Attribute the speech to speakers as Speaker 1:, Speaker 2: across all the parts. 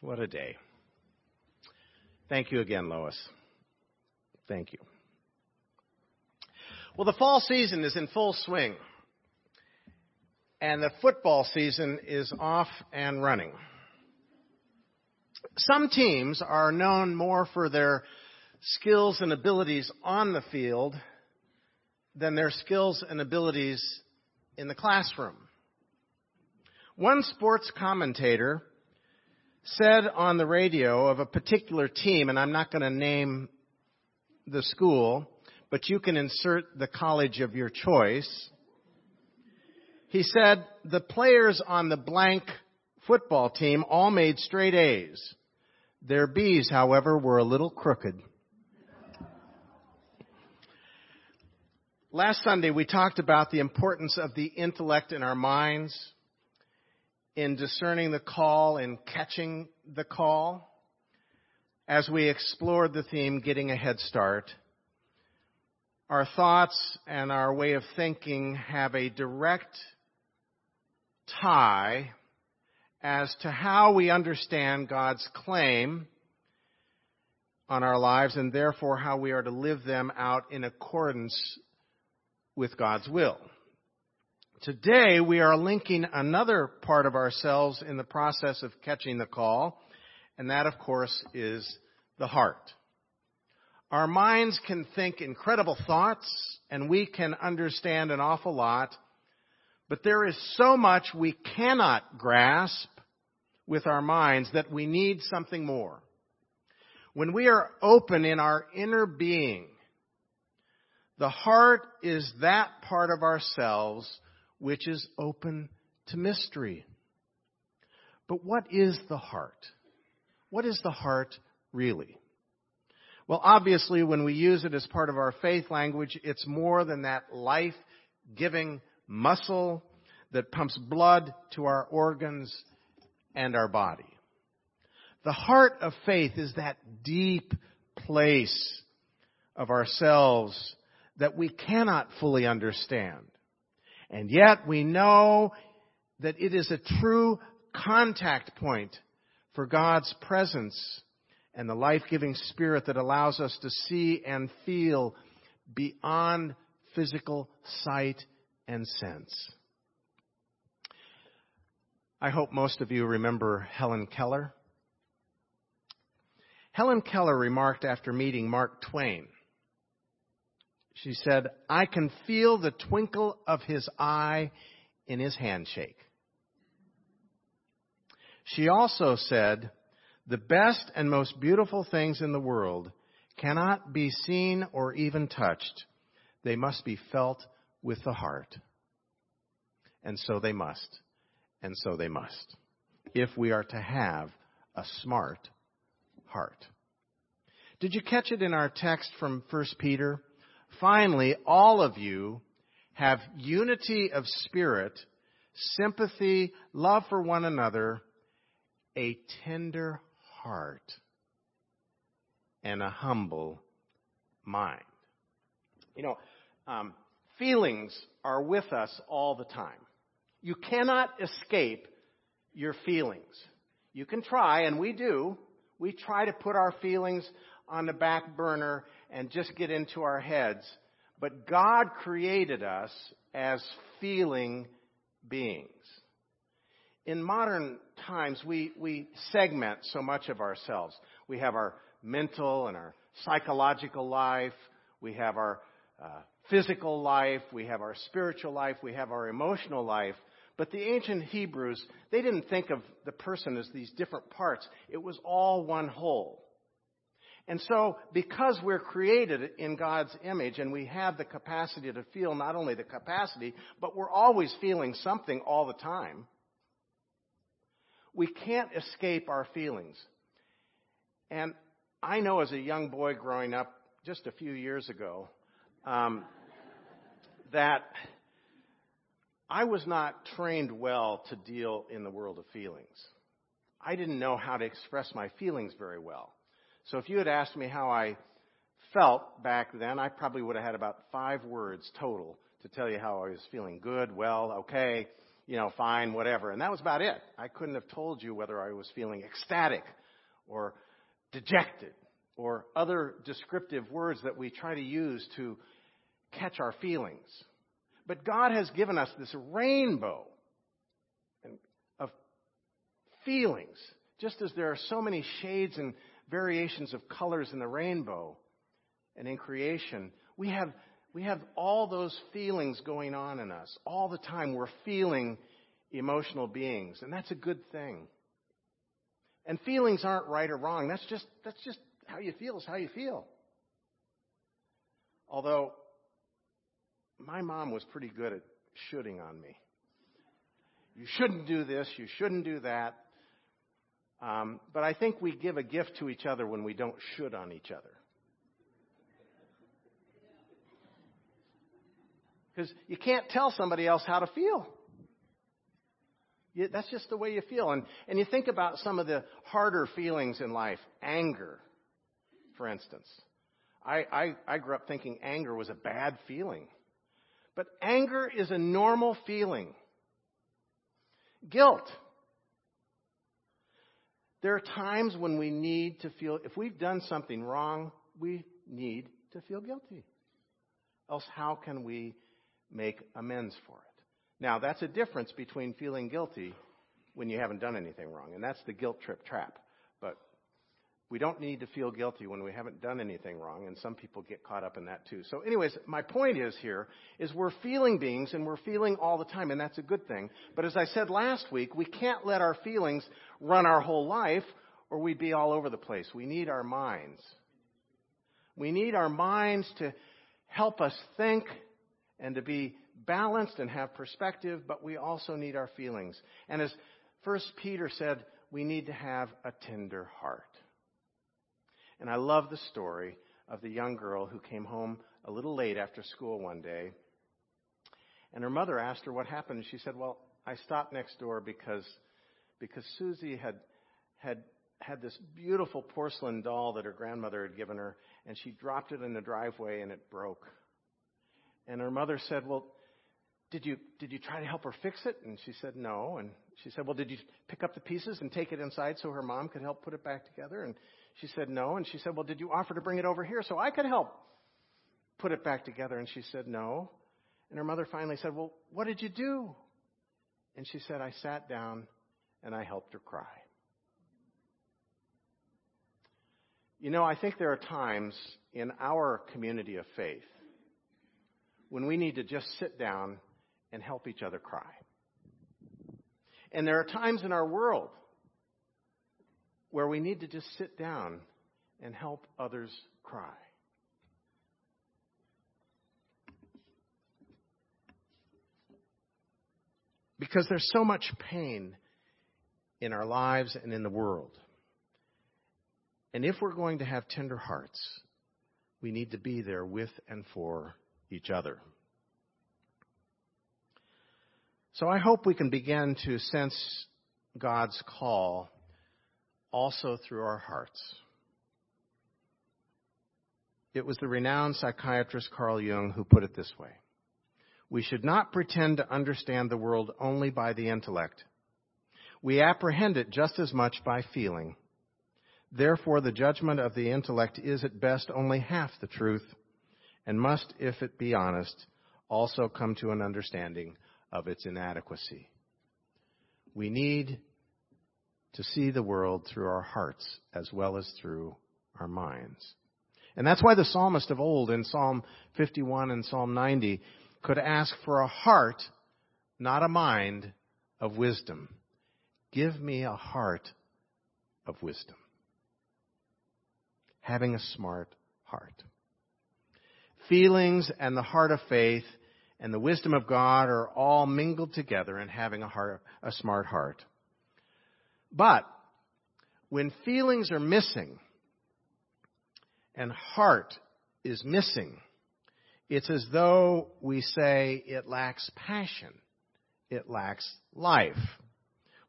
Speaker 1: What a day. Thank you again, Lois. Thank you. Well, the fall season is in full swing, and the football season is off and running. Some teams are known more for their skills and abilities on the field than their skills and abilities in the classroom. One sports commentator said on the radio of a particular team, and I'm not going to name the school, but you can insert the college of your choice. He said the players on the blank football team all made straight A's. Their B's, however, were a little crooked. Last Sunday we talked about the importance of the intellect in our minds in discerning the call and catching the call as we explored the theme getting a head start. Our thoughts and our way of thinking have a direct tie as to how we understand God's claim on our lives and therefore how we are to live them out in accordance with God's will. Today, we are linking another part of ourselves in the process of catching the call, and that, of course, is the heart. Our minds can think incredible thoughts, and we can understand an awful lot, but there is so much we cannot grasp with our minds that we need something more. When we are open in our inner being, the heart is that part of ourselves which is open to mystery. But what is the heart? What is the heart really? Well, obviously, when we use it as part of our faith language, it's more than that life giving muscle that pumps blood to our organs and our body. The heart of faith is that deep place of ourselves that we cannot fully understand. And yet we know that it is a true contact point for God's presence and the life-giving spirit that allows us to see and feel beyond physical sight and sense. I hope most of you remember Helen Keller. Helen Keller remarked after meeting Mark Twain, she said, I can feel the twinkle of his eye in his handshake. She also said, the best and most beautiful things in the world cannot be seen or even touched. They must be felt with the heart. And so they must. And so they must. If we are to have a smart heart. Did you catch it in our text from 1 Peter? Finally, all of you have unity of spirit, sympathy, love for one another, a tender heart, and a humble mind. You know, um, feelings are with us all the time. You cannot escape your feelings. You can try, and we do. We try to put our feelings on the back burner and just get into our heads. But God created us as feeling beings. In modern times, we, we segment so much of ourselves. We have our mental and our psychological life. We have our uh, physical life. We have our spiritual life. We have our emotional life. But the ancient Hebrews, they didn't think of the person as these different parts. It was all one whole. And so, because we're created in God's image and we have the capacity to feel not only the capacity, but we're always feeling something all the time, we can't escape our feelings. And I know as a young boy growing up just a few years ago um, that I was not trained well to deal in the world of feelings. I didn't know how to express my feelings very well. So if you had asked me how I felt back then, I probably would have had about five words total to tell you how I was feeling good, well, okay, you know, fine, whatever. And that was about it. I couldn't have told you whether I was feeling ecstatic or dejected or other descriptive words that we try to use to catch our feelings. But God has given us this rainbow of feelings, just as there are so many shades and variations of colors in the rainbow and in creation. We have we have all those feelings going on in us all the time. We're feeling emotional beings, and that's a good thing. And feelings aren't right or wrong. That's just that's just how you feel is how you feel. Although my mom was pretty good at shooting on me. You shouldn't do this. You shouldn't do that. Um, but I think we give a gift to each other when we don't should on each other. Because you can't tell somebody else how to feel. You, that's just the way you feel. And, and you think about some of the harder feelings in life. Anger, for instance. I, I, I grew up thinking anger was a bad feeling. But anger is a normal feeling. Guilt. There are times when we need to feel, if we've done something wrong, we need to feel guilty. Else, how can we make amends for it. Now, that's a difference between feeling guilty when you haven't done anything wrong, and that's the guilt trip trap. We don't need to feel guilty when we haven't done anything wrong, and some people get caught up in that too. So, anyways, my point is here is we're feeling beings, and we're feeling all the time, and that's a good thing. But as I said last week, we can't let our feelings run our whole life, or we'd be all over the place. We need our minds. We need our minds to help us think and to be balanced and have perspective, but we also need our feelings. And as First Peter said, we need to have a tender heart. And I love the story of the young girl who came home a little late after school one day. And her mother asked her what happened. And she said, Well, I stopped next door because, because Susie had, had, had this beautiful porcelain doll that her grandmother had given her, and she dropped it in the driveway and it broke. And her mother said, Well, did you, did you try to help her fix it? And she said, No. And she said, Well, did you pick up the pieces and take it inside so her mom could help put it back together? And she said, No. And she said, Well, did you offer to bring it over here so I could help put it back together? And she said, No. And her mother finally said, Well, what did you do? And she said, I sat down and I helped her cry. You know, I think there are times in our community of faith when we need to just sit down and help each other cry. And there are times in our world where we need to just sit down and help others cry. Because there's so much pain in our lives and in the world. And if we're going to have tender hearts, we need to be there with and for each other. So I hope we can begin to sense God's call also through our hearts. It was the renowned psychiatrist Carl Jung who put it this way We should not pretend to understand the world only by the intellect. We apprehend it just as much by feeling. Therefore, the judgment of the intellect is at best only half the truth and must, if it be honest, also come to an understanding of its inadequacy. We need to see the world through our hearts as well as through our minds. And that's why the psalmist of old in Psalm 51 and Psalm 90 could ask for a heart, not a mind, of wisdom. Give me a heart of wisdom. Having a smart heart feelings and the heart of faith and the wisdom of God are all mingled together in having a heart, a smart heart. But when feelings are missing and heart is missing, it's as though we say it lacks passion. It lacks life.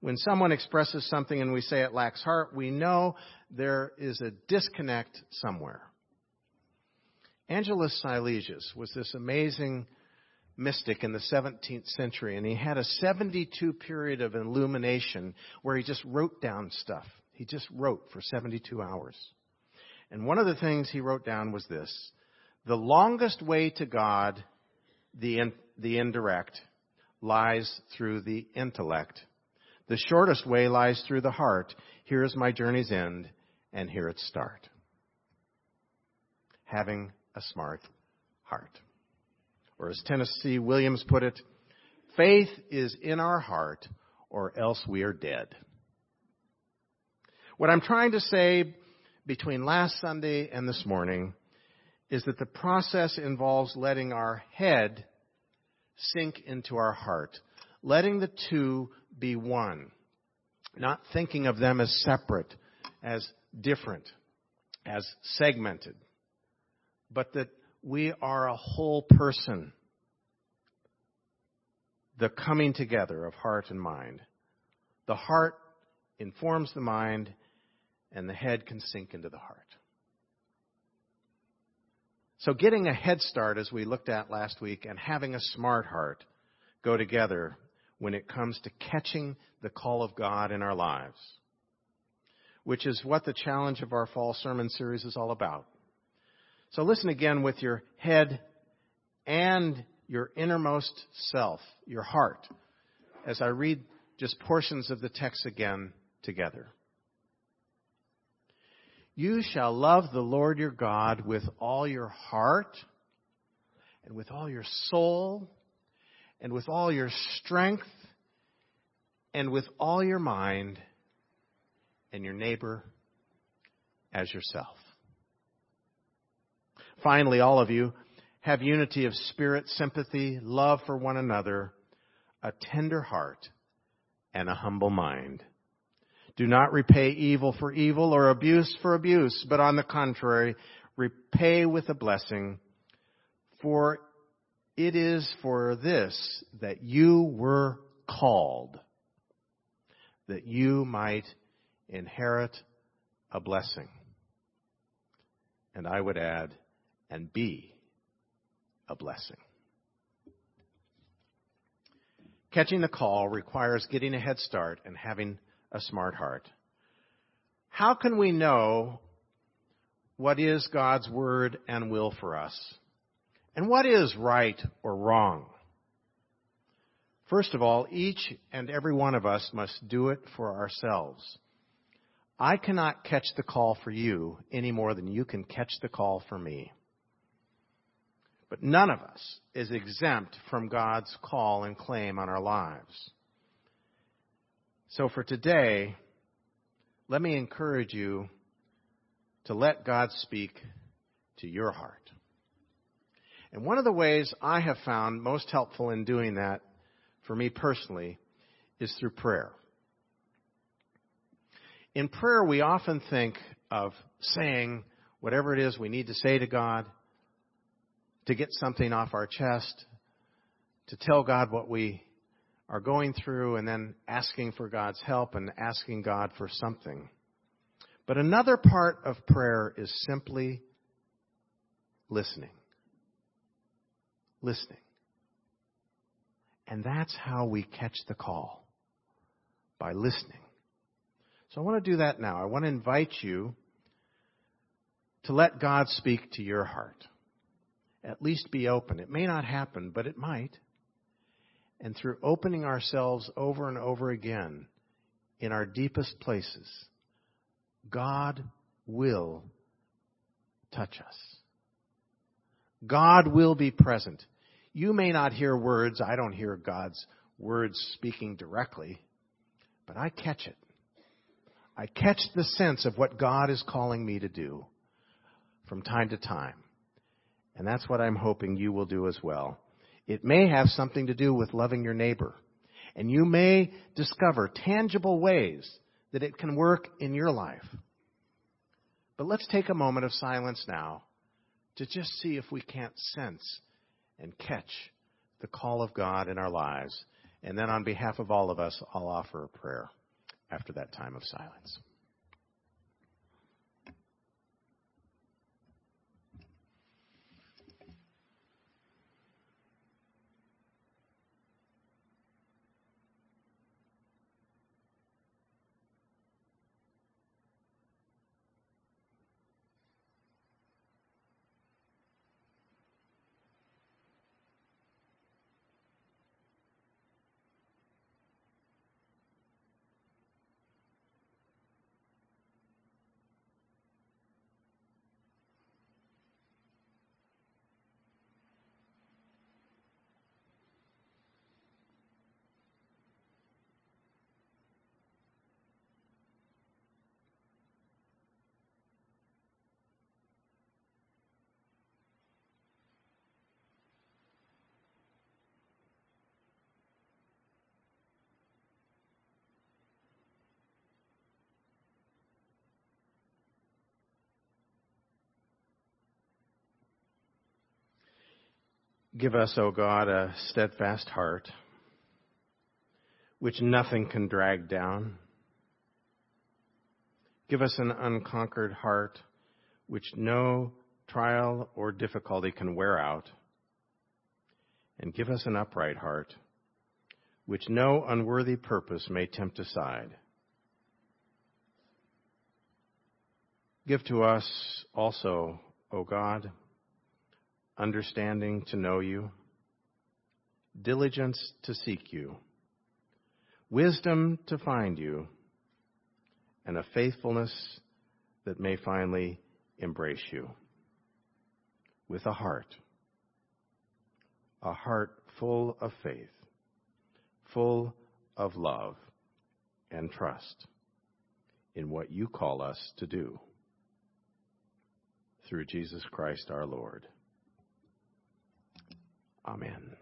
Speaker 1: When someone expresses something and we say it lacks heart, we know there is a disconnect somewhere. Angelus Silesius was this amazing mystic in the 17th century, and he had a 72 period of illumination where he just wrote down stuff. He just wrote for 72 hours. And one of the things he wrote down was this The longest way to God, the, in, the indirect, lies through the intellect. The shortest way lies through the heart. Here is my journey's end, and here its start. Having a smart heart. Or as Tennessee Williams put it, faith is in our heart, or else we are dead. What I'm trying to say between last Sunday and this morning is that the process involves letting our head sink into our heart, letting the two be one, not thinking of them as separate, as different, as segmented, but that we are a whole person. The coming together of heart and mind. The heart informs the mind, and the head can sink into the heart. So, getting a head start, as we looked at last week, and having a smart heart go together when it comes to catching the call of God in our lives, which is what the challenge of our fall sermon series is all about. So listen again with your head and your innermost self, your heart, as I read just portions of the text again together. You shall love the Lord your God with all your heart and with all your soul and with all your strength and with all your mind and your neighbor as yourself. Finally, all of you have unity of spirit, sympathy, love for one another, a tender heart, and a humble mind. Do not repay evil for evil or abuse for abuse, but on the contrary, repay with a blessing, for it is for this that you were called, that you might inherit a blessing. And I would add, and be a blessing. Catching the call requires getting a head start and having a smart heart. How can we know what is God's word and will for us? And what is right or wrong? First of all, each and every one of us must do it for ourselves. I cannot catch the call for you any more than you can catch the call for me. But none of us is exempt from God's call and claim on our lives. So for today, let me encourage you to let God speak to your heart. And one of the ways I have found most helpful in doing that, for me personally, is through prayer. In prayer, we often think of saying whatever it is we need to say to God, to get something off our chest, to tell God what we are going through, and then asking for God's help and asking God for something. But another part of prayer is simply listening. Listening. And that's how we catch the call by listening. So I want to do that now. I want to invite you to let God speak to your heart at least be open. It may not happen, but it might. And through opening ourselves over and over again in our deepest places, God will touch us. God will be present. You may not hear words. I don't hear God's words speaking directly, but I catch it. I catch the sense of what God is calling me to do from time to time. And that's what I'm hoping you will do as well. It may have something to do with loving your neighbor. And you may discover tangible ways that it can work in your life. But let's take a moment of silence now to just see if we can't sense and catch the call of God in our lives. And then on behalf of all of us, I'll offer a prayer after that time of silence. Give us, O God, a steadfast heart, which nothing can drag down. Give us an unconquered heart, which no trial or difficulty can wear out. And give us an upright heart, which no unworthy purpose may tempt aside. Give to us also, O God, understanding to know you, diligence to seek you, wisdom to find you, and a faithfulness that may finally embrace you with a heart, a heart full of faith, full of love and trust in what you call us to do. Through Jesus Christ our Lord. Amen.